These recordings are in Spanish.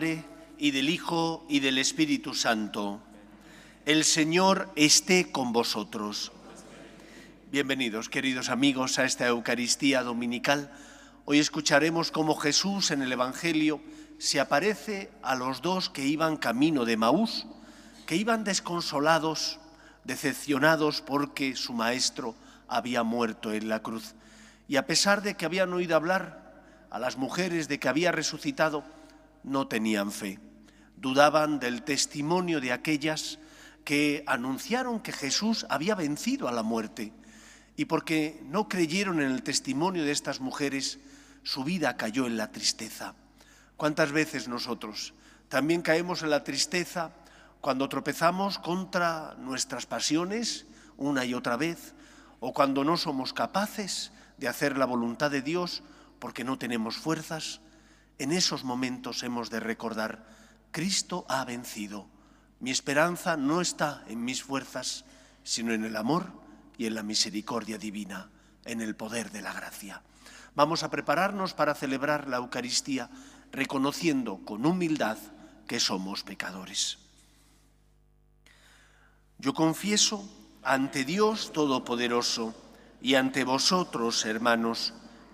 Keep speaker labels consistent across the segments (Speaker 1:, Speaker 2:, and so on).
Speaker 1: y del Hijo, y del Espíritu Santo. El Señor esté con vosotros. Bienvenidos, queridos amigos, a esta Eucaristía Dominical. Hoy escucharemos cómo Jesús en el Evangelio se aparece a los dos que iban camino de Maús, que iban desconsolados, decepcionados porque su maestro había muerto en la cruz. Y a pesar de que habían oído hablar a las mujeres de que había resucitado, no tenían fe. Dudaban del testimonio de aquellas que anunciaron que Jesús había vencido a la muerte. Y porque no creyeron en el testimonio de estas mujeres, su vida cayó en la tristeza. ¿Cuántas veces nosotros también caemos en la tristeza cuando tropezamos contra nuestras pasiones una y otra vez o cuando no somos capaces de hacer la voluntad de Dios porque no tenemos fuerzas? En esos momentos hemos de recordar, Cristo ha vencido. Mi esperanza no está en mis fuerzas, sino en el amor y en la misericordia divina, en el poder de la gracia. Vamos a prepararnos para celebrar la Eucaristía reconociendo con humildad que somos pecadores. Yo confieso ante Dios Todopoderoso y ante vosotros, hermanos,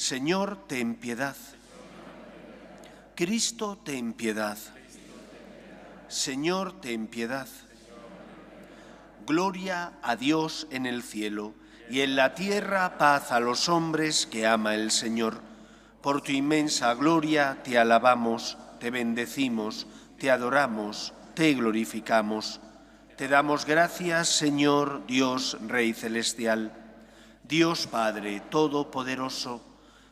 Speaker 1: Señor, ten piedad. Cristo, ten piedad. Señor, ten piedad. Gloria a Dios en el cielo y en la tierra paz a los hombres que ama el Señor. Por tu inmensa gloria te alabamos, te bendecimos, te adoramos, te glorificamos. Te damos gracias, Señor Dios Rey Celestial, Dios Padre Todopoderoso,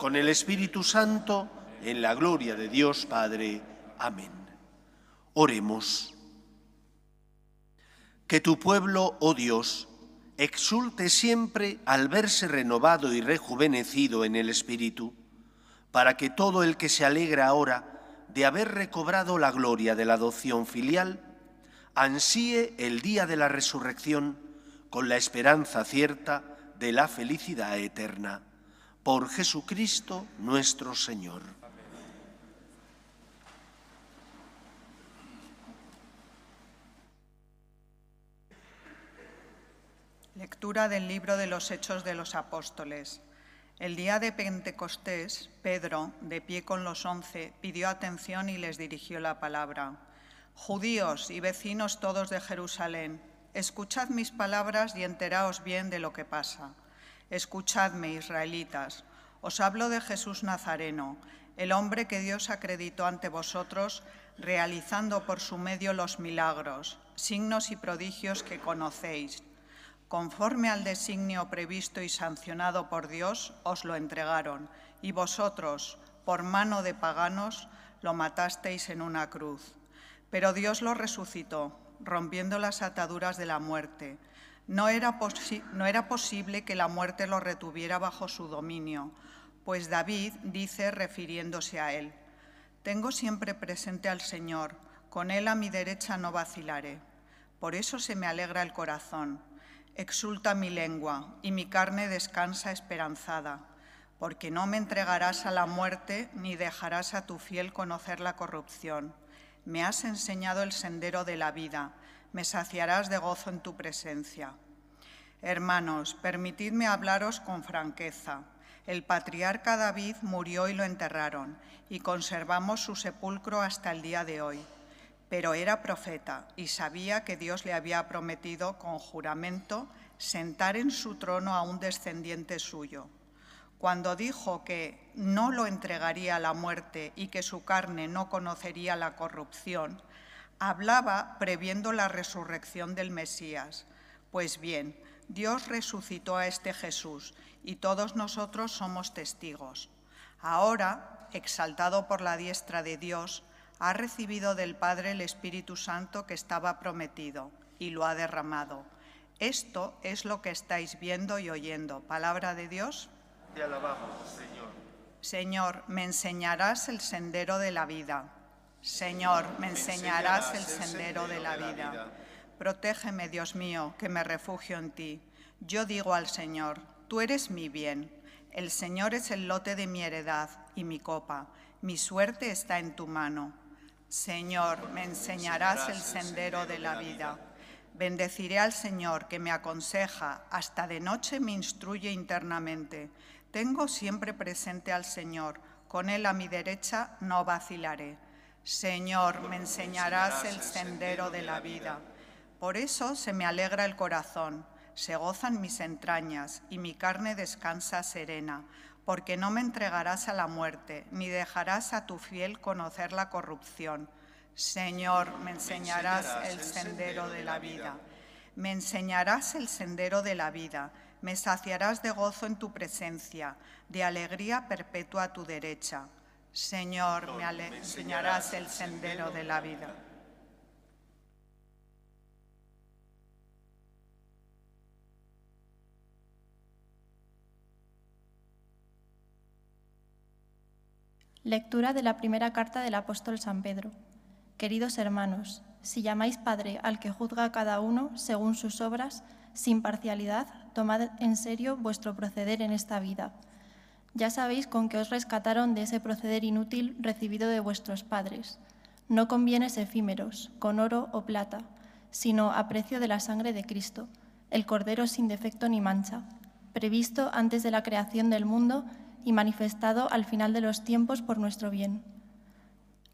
Speaker 1: con el Espíritu Santo, en la gloria de Dios Padre. Amén. Oremos. Que tu pueblo, oh Dios, exulte siempre al verse renovado y rejuvenecido en el Espíritu, para que todo el que se alegra ahora de haber recobrado la gloria de la adopción filial, ansíe el día de la resurrección con la esperanza cierta de la felicidad eterna. Por Jesucristo nuestro Señor.
Speaker 2: Lectura del libro de los Hechos de los Apóstoles. El día de Pentecostés, Pedro, de pie con los once, pidió atención y les dirigió la palabra. Judíos y vecinos todos de Jerusalén, escuchad mis palabras y enteraos bien de lo que pasa. Escuchadme, israelitas, os hablo de Jesús Nazareno, el hombre que Dios acreditó ante vosotros, realizando por su medio los milagros, signos y prodigios que conocéis conforme al designio previsto y sancionado por Dios, os lo entregaron, y vosotros, por mano de paganos, lo matasteis en una cruz. Pero Dios lo resucitó, rompiendo las ataduras de la muerte. No era, posible que la muerte lo retuviera bajo su dominio, pues David dice, refiriéndose a él, Tengo siempre presente al Señor, con él a mi derecha no vacilaré. Por eso se me alegra el corazón Exulta mi lengua y mi carne descansa esperanzada, porque no me entregarás a la muerte ni dejarás a tu fiel conocer la corrupción. Me has enseñado el sendero de la vida, me saciarás de gozo en tu presencia. Hermanos, permitidme hablaros con franqueza. El patriarca David murió y lo enterraron, y conservamos su sepulcro hasta el día de hoy. Pero era profeta y sabía que Dios le había prometido con juramento sentar en su trono a un descendiente suyo. Cuando dijo que no lo entregaría a la muerte y que su carne no conocería la corrupción, hablaba previendo la resurrección del Mesías. Pues bien, Dios resucitó a este Jesús y todos nosotros somos testigos. Ahora, exaltado por la diestra de Dios, ha recibido del Padre el Espíritu Santo que estaba prometido y lo ha derramado. Esto es lo que estáis viendo y oyendo. Palabra de Dios.
Speaker 1: Te alabamos, Señor.
Speaker 2: Señor, me enseñarás el sendero de la vida. Señor, me enseñarás el sendero de la vida. Protégeme, Dios mío, que me refugio en ti. Yo digo al Señor, tú eres mi bien. El Señor es el lote de mi heredad y mi copa. Mi suerte está en tu mano. Señor, me enseñarás el sendero de la vida. Bendeciré al Señor que me aconseja, hasta de noche me instruye internamente. Tengo siempre presente al Señor, con Él a mi derecha no vacilaré. Señor, me enseñarás el sendero de la vida. Por eso se me alegra el corazón, se gozan mis entrañas y mi carne descansa serena, porque no me entregarás a la muerte, ni dejarás a tu fiel conocer la corrupción. Señor, me enseñarás el sendero de la vida. Me enseñarás el sendero de la vida. Me saciarás de gozo en tu presencia, de alegría perpetua a tu derecha. Señor, me enseñarás el sendero de la vida.
Speaker 3: Lectura de la primera carta del apóstol San Pedro. Queridos hermanos, si llamáis Padre al que juzga a cada uno según sus obras, sin parcialidad, tomad en serio vuestro proceder en esta vida ya sabéis con qué os rescataron de ese proceder inútil recibido de vuestros padres. No con bienes efímeros, con oro o plata, sino a precio de la sangre de Cristo, el Cordero sin defecto ni mancha, previsto antes de la creación del mundo y manifestado al final de los tiempos por nuestro bien.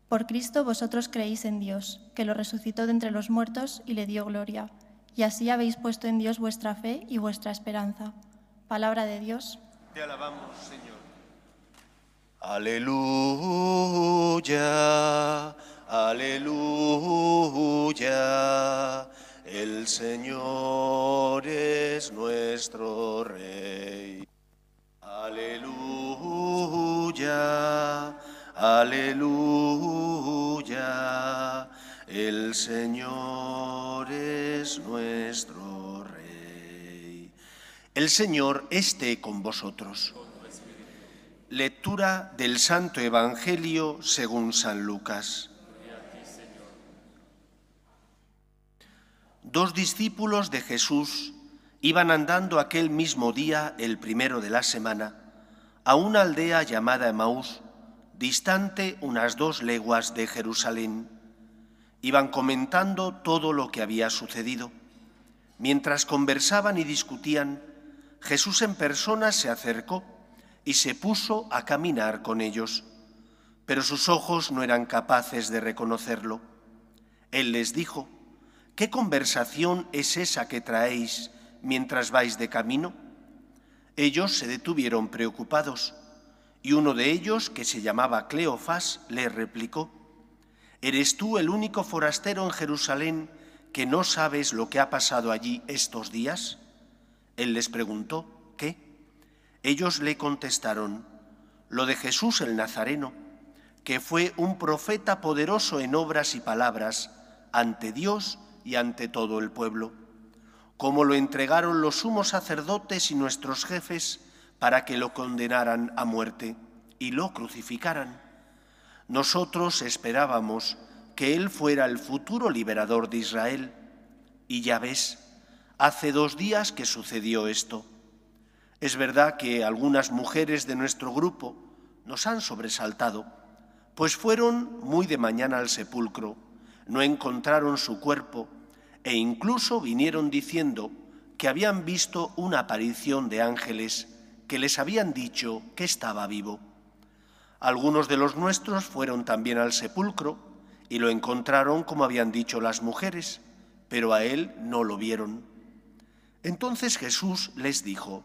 Speaker 3: Por Cristo vosotros creéis en Dios, que lo resucitó de entre los muertos y le dio gloria, y así habéis puesto en Dios vuestra fe y vuestra esperanza. Palabra de Dios.
Speaker 1: Te alabamos, Señor. Aleluya, aleluya. El Señor es nuestro Rey. Aleluya, aleluya. El Señor es nuestro. El Señor esté con vosotros. Lectura del Santo Evangelio según San Lucas. Dos discípulos de Jesús iban andando aquel mismo día, el primero de la semana, a una aldea llamada Emaús, distante unas dos leguas de Jerusalén. Iban comentando todo lo que había sucedido. Mientras conversaban y discutían, Jesús en persona se acercó y se puso a caminar con ellos, pero sus ojos no eran capaces de reconocerlo. Él les dijo, ¿qué conversación es esa que traéis mientras vais de camino? Ellos se detuvieron preocupados y uno de ellos, que se llamaba Cleofás, le replicó, ¿eres tú el único forastero en Jerusalén que no sabes lo que ha pasado allí estos días? Él les preguntó, ¿qué? Ellos le contestaron, lo de Jesús el Nazareno, que fue un profeta poderoso en obras y palabras ante Dios y ante todo el pueblo, como lo entregaron los sumos sacerdotes y nuestros jefes para que lo condenaran a muerte y lo crucificaran. Nosotros esperábamos que Él fuera el futuro liberador de Israel, y ya ves, Hace dos días que sucedió esto. Es verdad que algunas mujeres de nuestro grupo nos han sobresaltado, pues fueron muy de mañana al sepulcro, no encontraron su cuerpo e incluso vinieron diciendo que habían visto una aparición de ángeles que les habían dicho que estaba vivo. Algunos de los nuestros fueron también al sepulcro y lo encontraron como habían dicho las mujeres, pero a él no lo vieron. Entonces Jesús les dijo,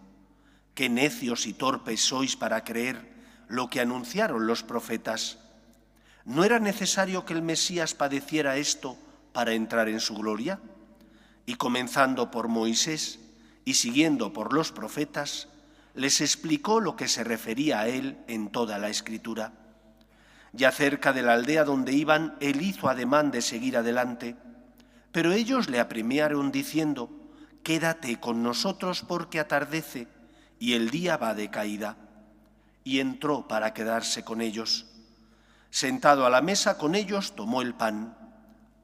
Speaker 1: Qué necios y torpes sois para creer lo que anunciaron los profetas. ¿No era necesario que el Mesías padeciera esto para entrar en su gloria? Y comenzando por Moisés y siguiendo por los profetas, les explicó lo que se refería a él en toda la escritura. Ya cerca de la aldea donde iban, él hizo ademán de seguir adelante, pero ellos le apremiaron diciendo, Quédate con nosotros porque atardece y el día va de caída. Y entró para quedarse con ellos. Sentado a la mesa con ellos, tomó el pan,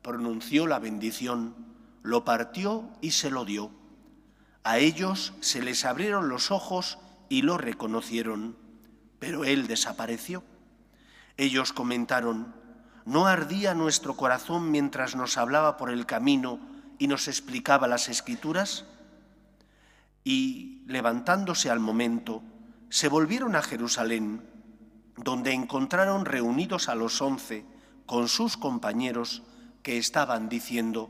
Speaker 1: pronunció la bendición, lo partió y se lo dio. A ellos se les abrieron los ojos y lo reconocieron, pero él desapareció. Ellos comentaron, ¿no ardía nuestro corazón mientras nos hablaba por el camino y nos explicaba las escrituras? Y levantándose al momento, se volvieron a Jerusalén donde encontraron reunidos a los once con sus compañeros que estaban diciendo,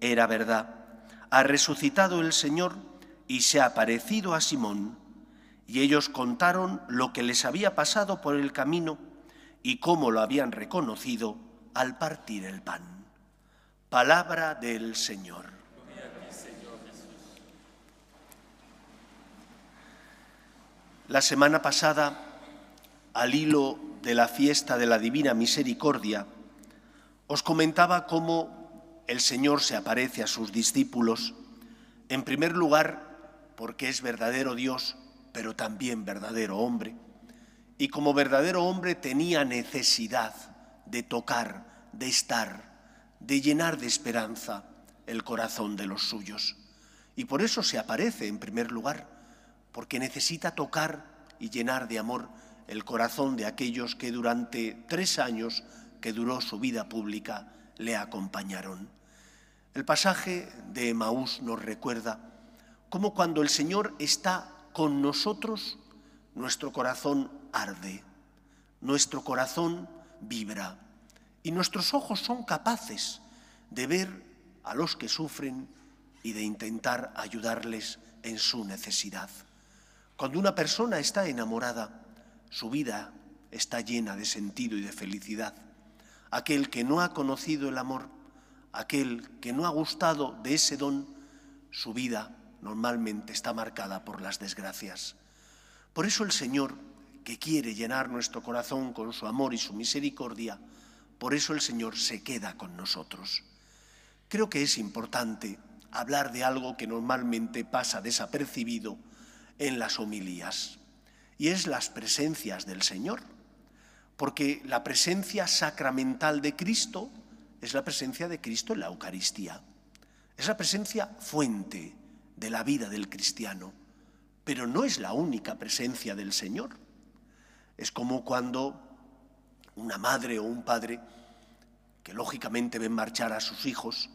Speaker 1: era verdad, ha resucitado el Señor y se ha aparecido a Simón. Y ellos contaron lo que les había pasado por el camino y cómo lo habían reconocido al partir el pan. Palabra del Señor. La semana pasada al hilo de la fiesta de la Divina Misericordia, os comentaba cómo el Señor se aparece a sus discípulos, en primer lugar porque es verdadero Dios, pero también verdadero hombre, y como verdadero hombre tenía necesidad de tocar, de estar, de llenar de esperanza el corazón de los suyos. Y por eso se aparece en primer lugar, porque necesita tocar y llenar de amor el corazón de aquellos que durante tres años que duró su vida pública le acompañaron. El pasaje de Emaús nos recuerda cómo cuando el Señor está con nosotros, nuestro corazón arde, nuestro corazón vibra y nuestros ojos son capaces de ver a los que sufren y de intentar ayudarles en su necesidad. Cuando una persona está enamorada, su vida está llena de sentido y de felicidad. Aquel que no ha conocido el amor, aquel que no ha gustado de ese don, su vida normalmente está marcada por las desgracias. Por eso el Señor, que quiere llenar nuestro corazón con su amor y su misericordia, por eso el Señor se queda con nosotros. Creo que es importante hablar de algo que normalmente pasa desapercibido en las homilías y es las presencias del Señor, porque la presencia sacramental de Cristo es la presencia de Cristo en la Eucaristía, es la presencia fuente de la vida del cristiano, pero no es la única presencia del Señor. Es como cuando una madre o un padre, que lógicamente ven marchar a sus hijos,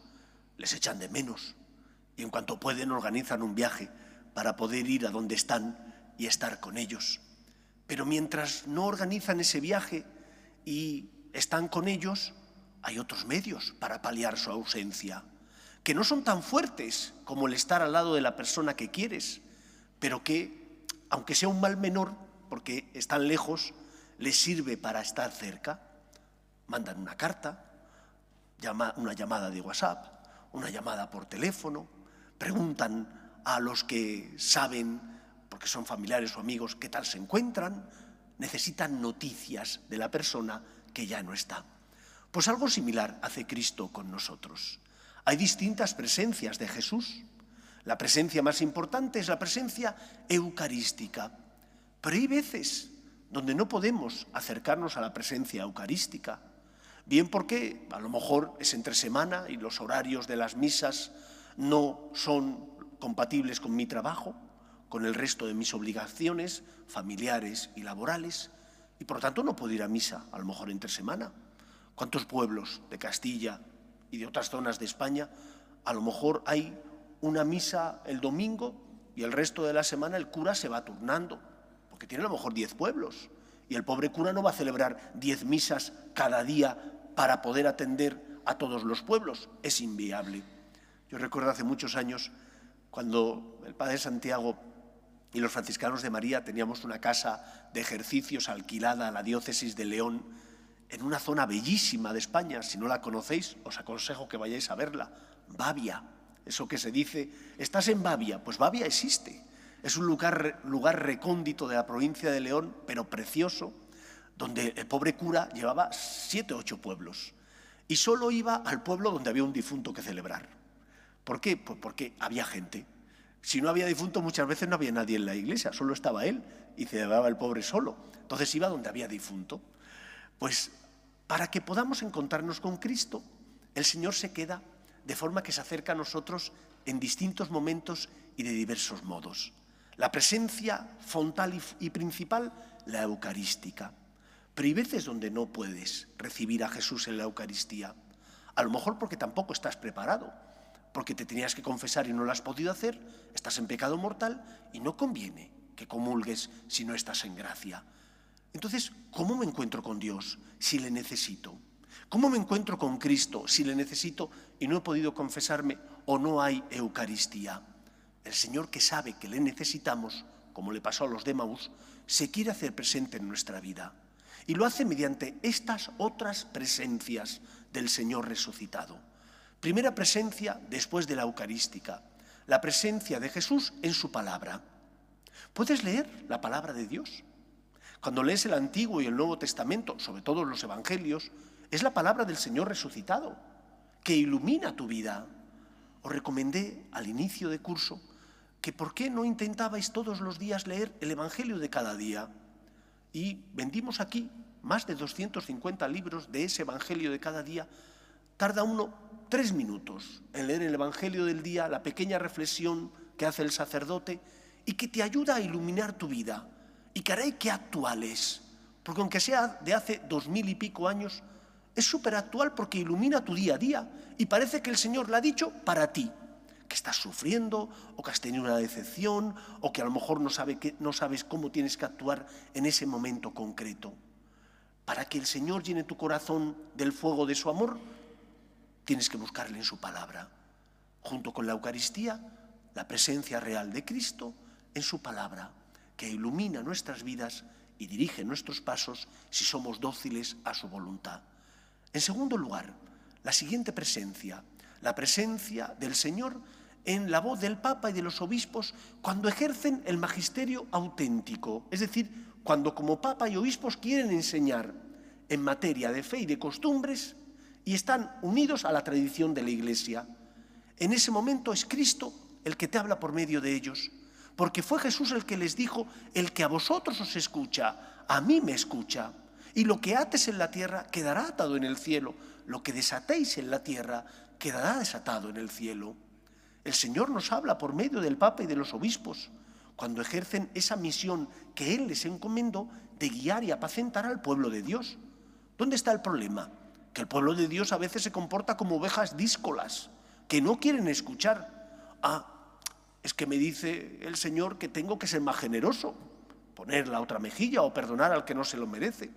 Speaker 1: les echan de menos y en cuanto pueden organizan un viaje para poder ir a donde están y estar con ellos. Pero mientras no organizan ese viaje y están con ellos, hay otros medios para paliar su ausencia, que no son tan fuertes como el estar al lado de la persona que quieres, pero que, aunque sea un mal menor, porque están lejos, les sirve para estar cerca. Mandan una carta, una llamada de WhatsApp, una llamada por teléfono, preguntan a los que saben porque son familiares o amigos, qué tal se encuentran, necesitan noticias de la persona que ya no está. Pues algo similar hace Cristo con nosotros. Hay distintas presencias de Jesús. La presencia más importante es la presencia eucarística. Pero hay veces donde no podemos acercarnos a la presencia eucarística. Bien porque a lo mejor es entre semana y los horarios de las misas no son compatibles con mi trabajo con el resto de mis obligaciones familiares y laborales y por tanto no puedo ir a misa, a lo mejor entre semana. ¿Cuántos pueblos de Castilla y de otras zonas de España a lo mejor hay una misa el domingo y el resto de la semana el cura se va turnando, porque tiene a lo mejor diez pueblos. Y el pobre cura no va a celebrar diez misas cada día para poder atender a todos los pueblos. Es inviable. Yo recuerdo hace muchos años cuando el padre Santiago y los franciscanos de María teníamos una casa de ejercicios alquilada a la diócesis de León en una zona bellísima de España. Si no la conocéis, os aconsejo que vayáis a verla. Bavia, eso que se dice, estás en Bavia, pues Bavia existe. Es un lugar, lugar recóndito de la provincia de León, pero precioso, donde el pobre cura llevaba siete ocho pueblos. Y solo iba al pueblo donde había un difunto que celebrar. ¿Por qué? Pues porque había gente. Si no había difunto, muchas veces no había nadie en la iglesia, solo estaba él y celebraba el pobre solo. Entonces iba donde había difunto. Pues para que podamos encontrarnos con Cristo, el Señor se queda de forma que se acerca a nosotros en distintos momentos y de diversos modos. La presencia frontal y principal, la eucarística. Pero hay veces donde no puedes recibir a Jesús en la Eucaristía. A lo mejor porque tampoco estás preparado, porque te tenías que confesar y no lo has podido hacer, estás en pecado mortal y no conviene que comulgues si no estás en gracia. Entonces, ¿cómo me encuentro con Dios si le necesito? ¿Cómo me encuentro con Cristo si le necesito y no he podido confesarme o no hay Eucaristía? El Señor que sabe que le necesitamos, como le pasó a los de Maús, se quiere hacer presente en nuestra vida. Y lo hace mediante estas otras presencias del Señor resucitado. Primera presencia después de la Eucarística, la presencia de Jesús en su palabra. ¿Puedes leer la palabra de Dios? Cuando lees el Antiguo y el Nuevo Testamento, sobre todo los Evangelios, es la palabra del Señor resucitado que ilumina tu vida. Os recomendé al inicio de curso que por qué no intentabais todos los días leer el Evangelio de cada día. Y vendimos aquí más de 250 libros de ese Evangelio de cada día. Tarda uno tres minutos en leer el Evangelio del día, la pequeña reflexión que hace el sacerdote y que te ayuda a iluminar tu vida. Y caray, qué actual es. Porque aunque sea de hace dos mil y pico años, es súper actual porque ilumina tu día a día y parece que el Señor la ha dicho para ti que estás sufriendo o que has tenido una decepción o que a lo mejor no, sabe que, no sabes cómo tienes que actuar en ese momento concreto. Para que el Señor llene tu corazón del fuego de su amor, tienes que buscarle en su palabra. Junto con la Eucaristía, la presencia real de Cristo en su palabra, que ilumina nuestras vidas y dirige nuestros pasos si somos dóciles a su voluntad. En segundo lugar, la siguiente presencia, la presencia del Señor en la voz del Papa y de los obispos cuando ejercen el magisterio auténtico, es decir, cuando como Papa y obispos quieren enseñar en materia de fe y de costumbres y están unidos a la tradición de la Iglesia. En ese momento es Cristo el que te habla por medio de ellos, porque fue Jesús el que les dijo, el que a vosotros os escucha, a mí me escucha, y lo que ates en la tierra quedará atado en el cielo, lo que desatéis en la tierra quedará desatado en el cielo. El Señor nos habla por medio del Papa y de los obispos, cuando ejercen esa misión que Él les encomendó de guiar y apacentar al pueblo de Dios. ¿Dónde está el problema? Que el pueblo de Dios a veces se comporta como ovejas díscolas, que no quieren escuchar. Ah, es que me dice el Señor que tengo que ser más generoso, poner la otra mejilla o perdonar al que no se lo merece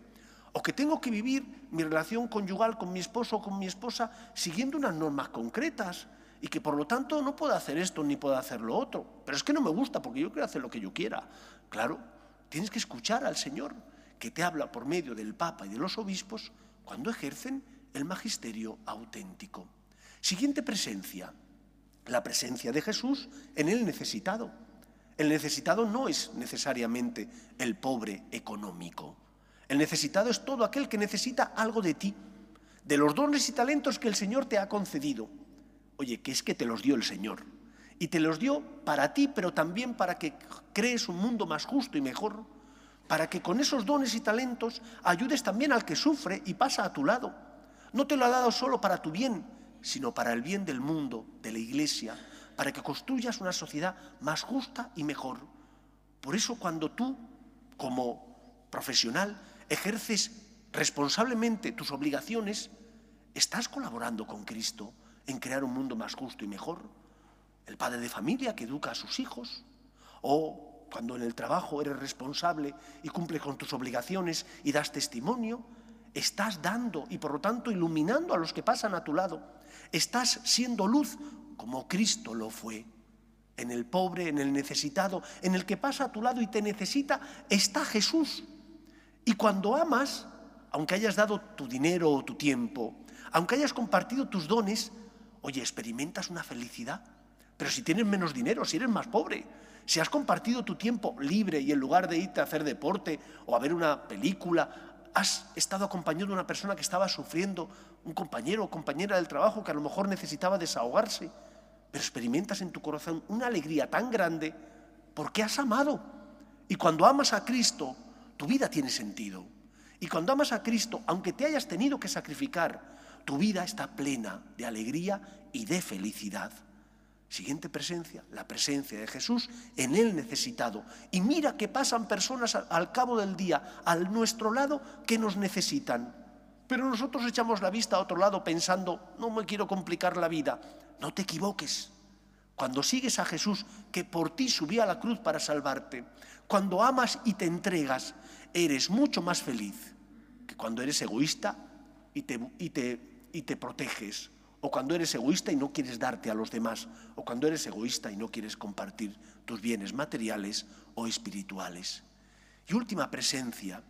Speaker 1: o que tengo que vivir mi relación conyugal con mi esposo o con mi esposa siguiendo unas normas concretas y que por lo tanto no puedo hacer esto ni puedo hacer lo otro. Pero es que no me gusta porque yo quiero hacer lo que yo quiera. Claro, tienes que escuchar al Señor que te habla por medio del Papa y de los obispos cuando ejercen el magisterio auténtico. Siguiente presencia, la presencia de Jesús en el necesitado. El necesitado no es necesariamente el pobre económico. El necesitado es todo aquel que necesita algo de ti, de los dones y talentos que el Señor te ha concedido. Oye, que es que te los dio el Señor. Y te los dio para ti, pero también para que crees un mundo más justo y mejor, para que con esos dones y talentos ayudes también al que sufre y pasa a tu lado. No te lo ha dado solo para tu bien, sino para el bien del mundo, de la iglesia, para que construyas una sociedad más justa y mejor. Por eso cuando tú, como profesional, ejerces responsablemente tus obligaciones, estás colaborando con Cristo en crear un mundo más justo y mejor. El padre de familia que educa a sus hijos, o cuando en el trabajo eres responsable y cumples con tus obligaciones y das testimonio, estás dando y por lo tanto iluminando a los que pasan a tu lado. Estás siendo luz como Cristo lo fue. En el pobre, en el necesitado, en el que pasa a tu lado y te necesita, está Jesús. Y cuando amas, aunque hayas dado tu dinero o tu tiempo, aunque hayas compartido tus dones, oye, experimentas una felicidad. Pero si tienes menos dinero, si eres más pobre, si has compartido tu tiempo libre y en lugar de irte a hacer deporte o a ver una película, has estado acompañando a una persona que estaba sufriendo, un compañero o compañera del trabajo que a lo mejor necesitaba desahogarse, pero experimentas en tu corazón una alegría tan grande porque has amado. Y cuando amas a Cristo, tu vida tiene sentido. Y cuando amas a Cristo, aunque te hayas tenido que sacrificar, tu vida está plena de alegría y de felicidad. Siguiente presencia, la presencia de Jesús en el necesitado. Y mira que pasan personas al cabo del día a nuestro lado que nos necesitan. Pero nosotros echamos la vista a otro lado pensando, no me quiero complicar la vida. No te equivoques. Cuando sigues a Jesús, que por ti subía a la cruz para salvarte, cuando amas y te entregas, eres mucho más feliz que cuando eres egoísta y te, y te, y te proteges, o cuando eres egoísta y no quieres darte a los demás, o cuando eres egoísta y no quieres compartir tus bienes materiales o espirituales. Y última presencia,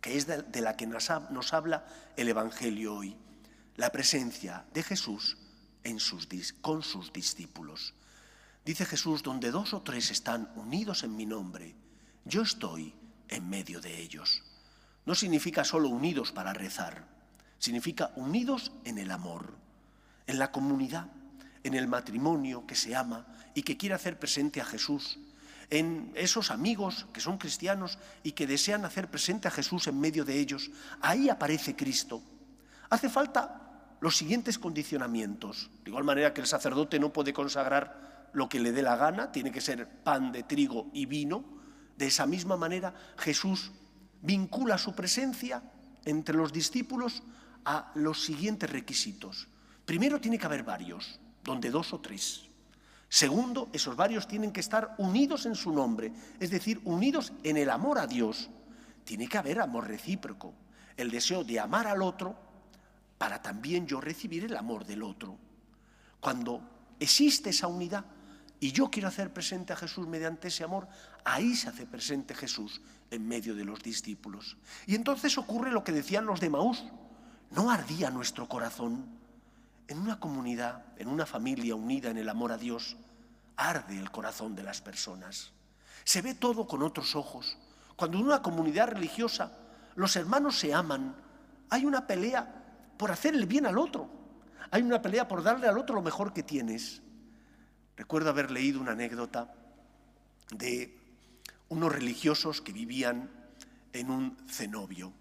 Speaker 1: que es de, la que nos, habla el Evangelio hoy, la presencia de Jesús en sus, con sus discípulos. Dice Jesús, donde dos o tres están unidos en mi nombre, yo estoy en medio de ellos. No significa solo unidos para rezar, significa unidos en el amor, en la comunidad, en el matrimonio que se ama y que quiere hacer presente a Jesús, en esos amigos que son cristianos y que desean hacer presente a Jesús en medio de ellos. Ahí aparece Cristo. Hace falta los siguientes condicionamientos. De igual manera que el sacerdote no puede consagrar lo que le dé la gana, tiene que ser pan de trigo y vino, de esa misma manera, Jesús vincula su presencia entre los discípulos a los siguientes requisitos. Primero tiene que haber varios, donde dos o tres. Segundo, esos varios tienen que estar unidos en su nombre, es decir, unidos en el amor a Dios. Tiene que haber amor recíproco, el deseo de amar al otro para también yo recibir el amor del otro. Cuando existe esa unidad, y yo quiero hacer presente a Jesús mediante ese amor, ahí se hace presente Jesús en medio de los discípulos. Y entonces ocurre lo que decían los de Maús, no ardía nuestro corazón. En una comunidad, en una familia unida en el amor a Dios, arde el corazón de las personas. Se ve todo con otros ojos. Cuando en una comunidad religiosa los hermanos se aman, hay una pelea por hacer el bien al otro. Hay una pelea por darle al otro lo mejor que tienes. Recuerdo haber leído una anécdota de unos religiosos que vivían en un cenobio.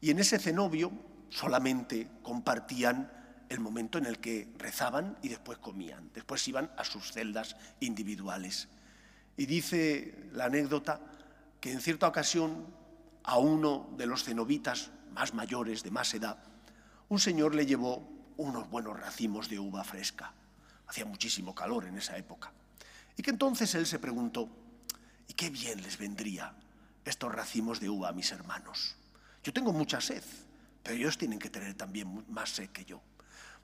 Speaker 1: Y en ese cenobio solamente compartían el momento en el que rezaban y después comían. Después iban a sus celdas individuales. Y dice la anécdota que en cierta ocasión a uno de los cenobitas más mayores, de más edad, un señor le llevó unos buenos racimos de uva fresca. Hacía muchísimo calor en esa época. Y que entonces él se preguntó, ¿y qué bien les vendría estos racimos de uva a mis hermanos? Yo tengo mucha sed, pero ellos tienen que tener también más sed que yo.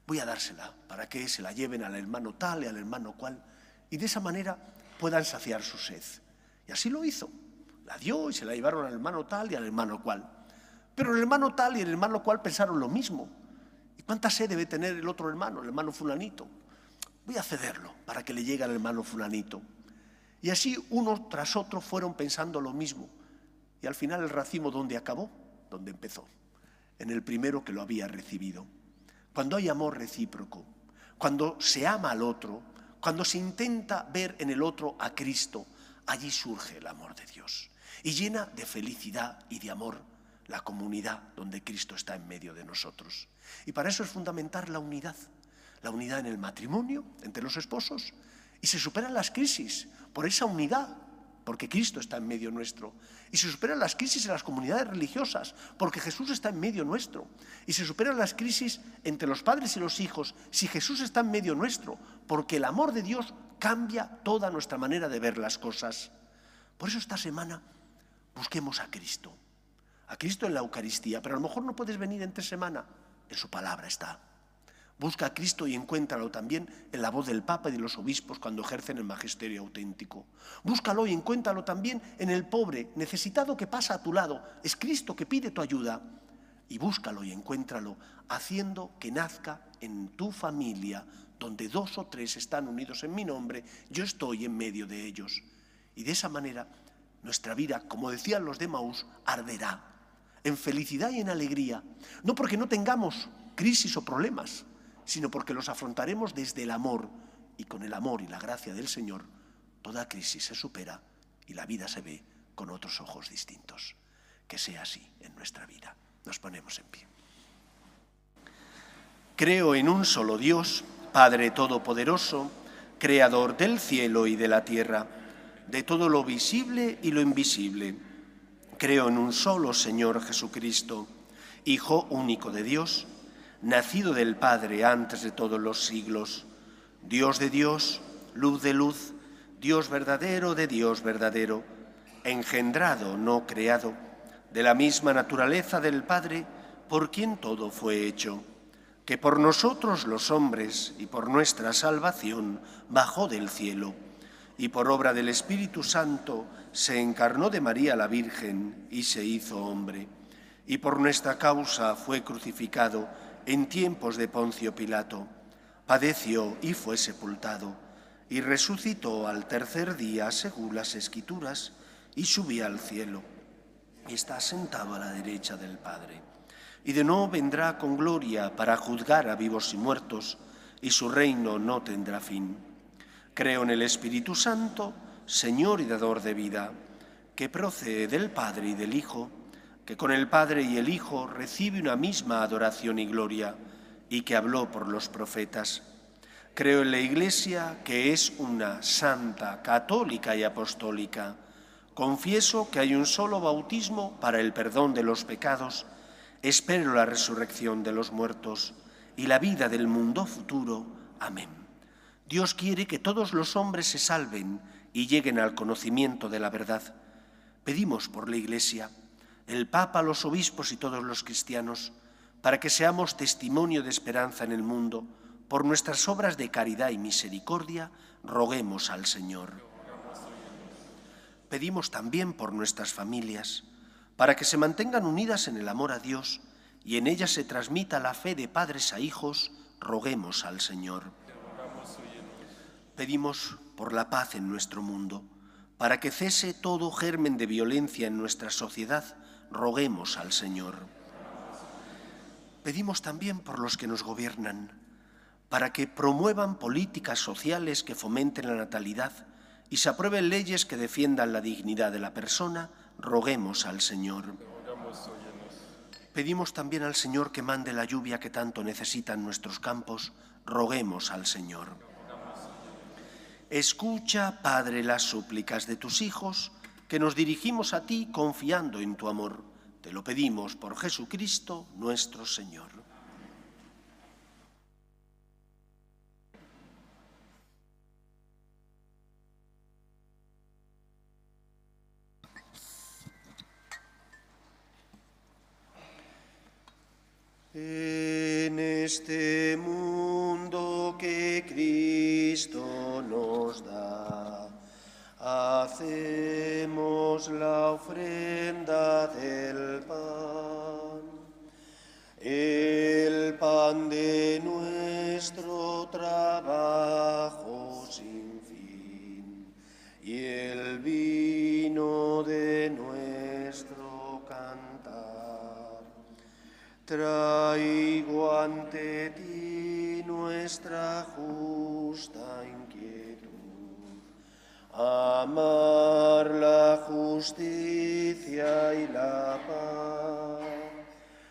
Speaker 1: Voy a dársela para que se la lleven al hermano tal y al hermano cual, y de esa manera puedan saciar su sed. Y así lo hizo. La dio y se la llevaron al hermano tal y al hermano cual. Pero el hermano tal y el hermano cual pensaron lo mismo. ¿Y cuánta sed debe tener el otro hermano, el hermano fulanito? voy a cederlo para que le llegue al hermano fulanito. Y así uno tras otro fueron pensando lo mismo. Y al final el racimo, ¿dónde acabó? Donde empezó. En el primero que lo había recibido. Cuando hay amor recíproco, cuando se ama al otro, cuando se intenta ver en el otro a Cristo, allí surge el amor de Dios. Y llena de felicidad y de amor la comunidad donde Cristo está en medio de nosotros. Y para eso es fundamental la unidad la unidad en el matrimonio entre los esposos y se superan las crisis por esa unidad, porque Cristo está en medio nuestro. Y se superan las crisis en las comunidades religiosas, porque Jesús está en medio nuestro. Y se superan las crisis entre los padres y los hijos, si Jesús está en medio nuestro, porque el amor de Dios cambia toda nuestra manera de ver las cosas. Por eso esta semana busquemos a Cristo, a Cristo en la Eucaristía, pero a lo mejor no puedes venir entre semana, en su palabra está. Busca a Cristo y encuéntralo también en la voz del Papa y de los obispos cuando ejercen el magisterio auténtico. Búscalo y encuéntralo también en el pobre, necesitado que pasa a tu lado. Es Cristo que pide tu ayuda. Y búscalo y encuéntralo haciendo que nazca en tu familia, donde dos o tres están unidos en mi nombre, yo estoy en medio de ellos. Y de esa manera nuestra vida, como decían los de Maús, arderá en felicidad y en alegría, no porque no tengamos crisis o problemas, sino porque los afrontaremos desde el amor y con el amor y la gracia del Señor, toda crisis se supera y la vida se ve con otros ojos distintos. Que sea así en nuestra vida. Nos ponemos en pie. Creo en un solo Dios, Padre Todopoderoso, Creador del cielo y de la tierra, de todo lo visible y lo invisible. Creo en un solo Señor Jesucristo, Hijo único de Dios, nacido del Padre antes de todos los siglos, Dios de Dios, luz de luz, Dios verdadero de Dios verdadero, engendrado, no creado, de la misma naturaleza del Padre, por quien todo fue hecho, que por nosotros los hombres y por nuestra salvación bajó del cielo, y por obra del Espíritu Santo se encarnó de María la Virgen y se hizo hombre, y por nuestra causa fue crucificado, en tiempos de Poncio Pilato, padeció y fue sepultado, y resucitó al tercer día según las escrituras, y subió al cielo, y está sentado a la derecha del Padre. Y de nuevo vendrá con gloria para juzgar a vivos y muertos, y su reino no tendrá fin. Creo en el Espíritu Santo, Señor y dador de vida, que procede del Padre y del Hijo, que con el Padre y el Hijo recibe una misma adoración y gloria, y que habló por los profetas. Creo en la Iglesia, que es una santa, católica y apostólica. Confieso que hay un solo bautismo para el perdón de los pecados. Espero la resurrección de los muertos y la vida del mundo futuro. Amén. Dios quiere que todos los hombres se salven y lleguen al conocimiento de la verdad. Pedimos por la Iglesia el Papa, los obispos y todos los cristianos, para que seamos testimonio de esperanza en el mundo, por nuestras obras de caridad y misericordia, roguemos al Señor. Pedimos también por nuestras familias, para que se mantengan unidas en el amor a Dios y en ellas se transmita la fe de padres a hijos, roguemos al Señor. Pedimos por la paz en nuestro mundo, para que cese todo germen de violencia en nuestra sociedad, roguemos al Señor. Pedimos también por los que nos gobiernan, para que promuevan políticas sociales que fomenten la natalidad y se aprueben leyes que defiendan la dignidad de la persona, roguemos al Señor. Pedimos también al Señor que mande la lluvia que tanto necesitan nuestros campos, roguemos al Señor. Escucha, Padre, las súplicas de tus hijos, que nos dirigimos a ti confiando en tu amor. Te lo pedimos por Jesucristo nuestro Señor. En este mundo que Cristo nos da, hacemos la ofrenda del pan, el pan de nuestro trabajo sin fin y el vino de nuestro cantar. Traigo ante ti nuestra justa amar la justicia y la paz,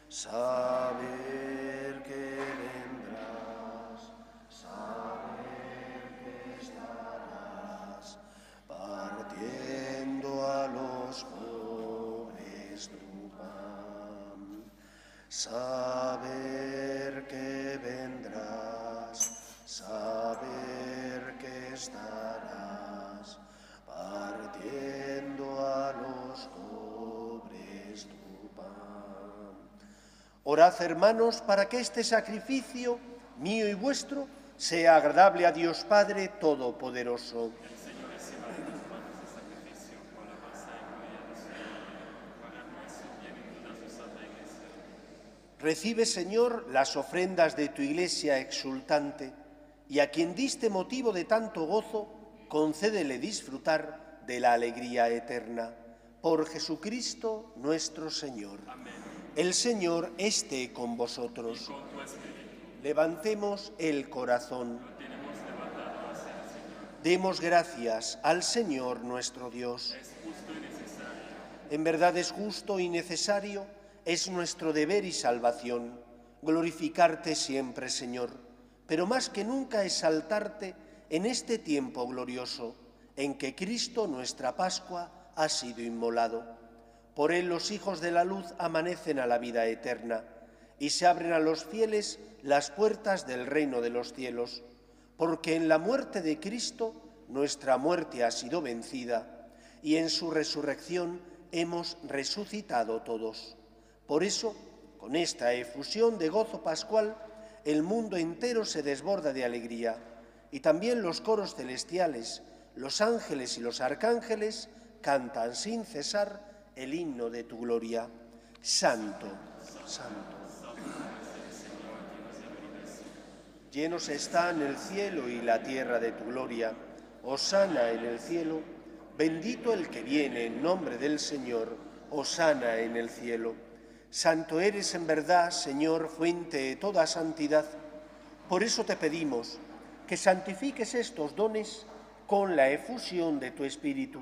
Speaker 1: saber que vendrás, saber que estarás partiendo a los pobres tu pan, Orad, hermanos, para que este sacrificio, mío y vuestro, sea agradable a Dios Padre Todopoderoso. Recibe, Señor, las ofrendas de tu iglesia exultante, y a quien diste motivo de tanto gozo, concédele disfrutar de la alegría eterna. Por Jesucristo nuestro Señor. El Señor esté con vosotros. Levantemos el corazón. Demos gracias al Señor nuestro Dios. En verdad es justo y necesario es nuestro deber y salvación glorificarte siempre, Señor, pero más que nunca exaltarte en este tiempo glorioso en que Cristo, nuestra Pascua, ha sido inmolado. Por él los hijos de la luz amanecen a la vida eterna y se abren a los fieles las puertas del reino de los cielos, porque en la muerte de Cristo nuestra muerte ha sido vencida y en su resurrección hemos resucitado todos. Por eso, con esta efusión de gozo pascual, el mundo entero se desborda de alegría y también los coros celestiales, los ángeles y los arcángeles cantan sin cesar el himno de tu gloria. Santo, santo. Llenos están el cielo y la tierra de tu gloria. Osana en el cielo. Bendito el que viene en nombre del Señor. Osana en el cielo. Santo eres en verdad, Señor, fuente de toda santidad. Por eso te pedimos que santifiques estos dones con la efusión de tu Espíritu,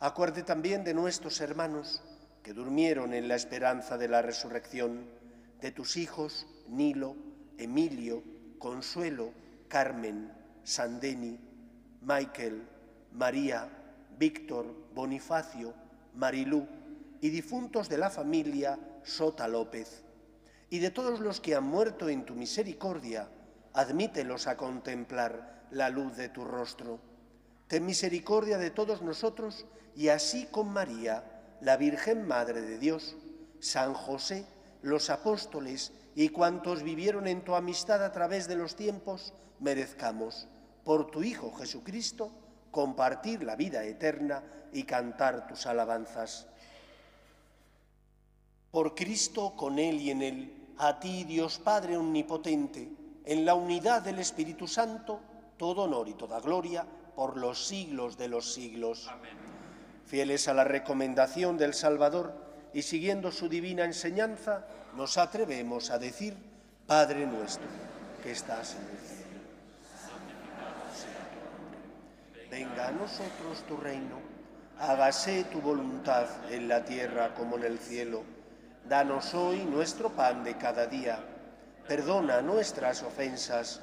Speaker 1: Acuerde también de nuestros hermanos que durmieron en la esperanza de la resurrección, de tus hijos Nilo, Emilio, Consuelo, Carmen, Sandeni, Michael, María, Víctor, Bonifacio, Marilú y difuntos de la familia Sota López, y de todos los que han muerto en tu misericordia, admítelos a contemplar la luz de tu rostro. Ten misericordia de todos nosotros y así con María, la Virgen Madre de Dios, San José, los apóstoles y cuantos vivieron en tu amistad a través de los tiempos, merezcamos, por tu Hijo Jesucristo, compartir la vida eterna y cantar tus alabanzas. Por Cristo, con Él y en Él, a ti, Dios Padre Omnipotente, en la unidad del Espíritu Santo, todo honor y toda gloria por los siglos de los siglos. Amén. Fieles a la recomendación del Salvador y siguiendo su divina enseñanza, nos atrevemos a decir, Padre nuestro, que estás en el cielo. Venga a nosotros tu reino, hágase tu voluntad en la tierra como en el cielo. Danos hoy nuestro pan de cada día. Perdona nuestras ofensas,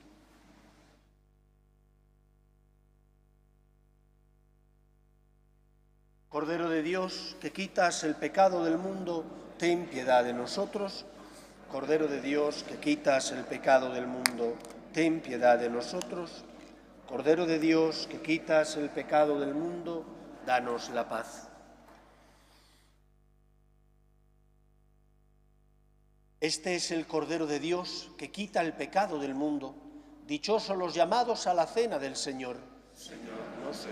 Speaker 1: Cordero de Dios, que quitas el pecado del mundo, ten piedad de nosotros. Cordero de Dios, que quitas el pecado del mundo, ten piedad de nosotros. Cordero de Dios, que quitas el pecado del mundo, danos la paz. Este es el Cordero de Dios que quita el pecado del mundo. Dichosos los llamados a la cena del Señor. Señor, no soy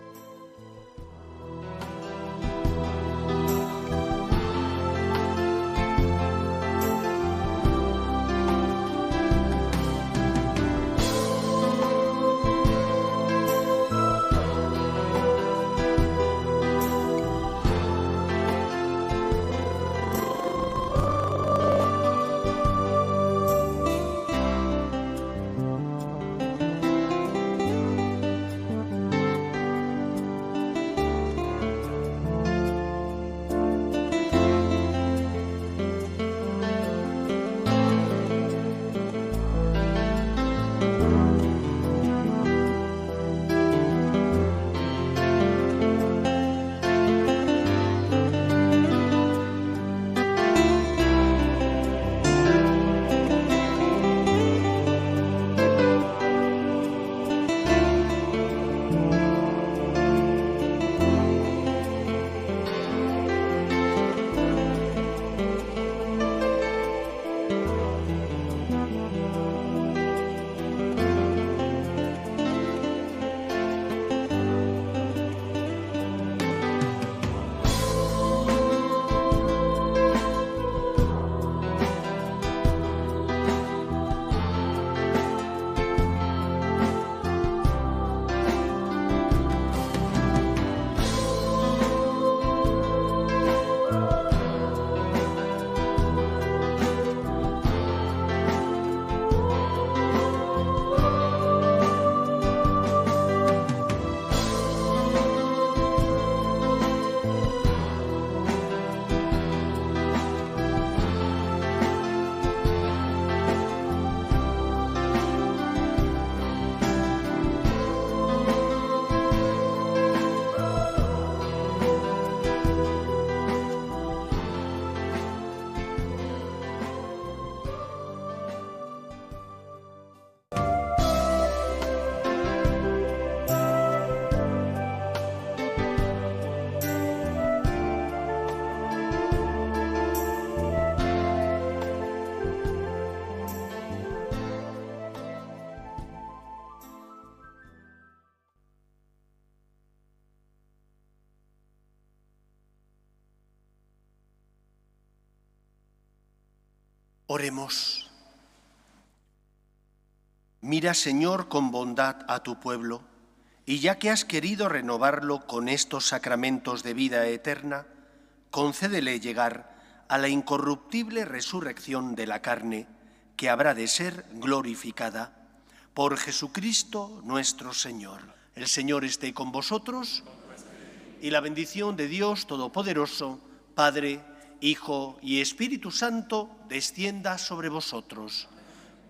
Speaker 1: Oremos. Mira, Señor, con bondad a tu pueblo, y ya que has querido renovarlo con estos sacramentos de vida eterna, concédele llegar a la incorruptible resurrección de la carne, que habrá de ser glorificada por Jesucristo nuestro Señor. El Señor esté con vosotros y la bendición de Dios Todopoderoso, Padre, Hijo y Espíritu Santo, descienda sobre vosotros.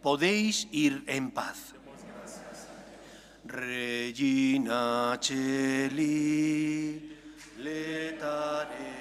Speaker 1: Podéis ir en paz. Regina letare.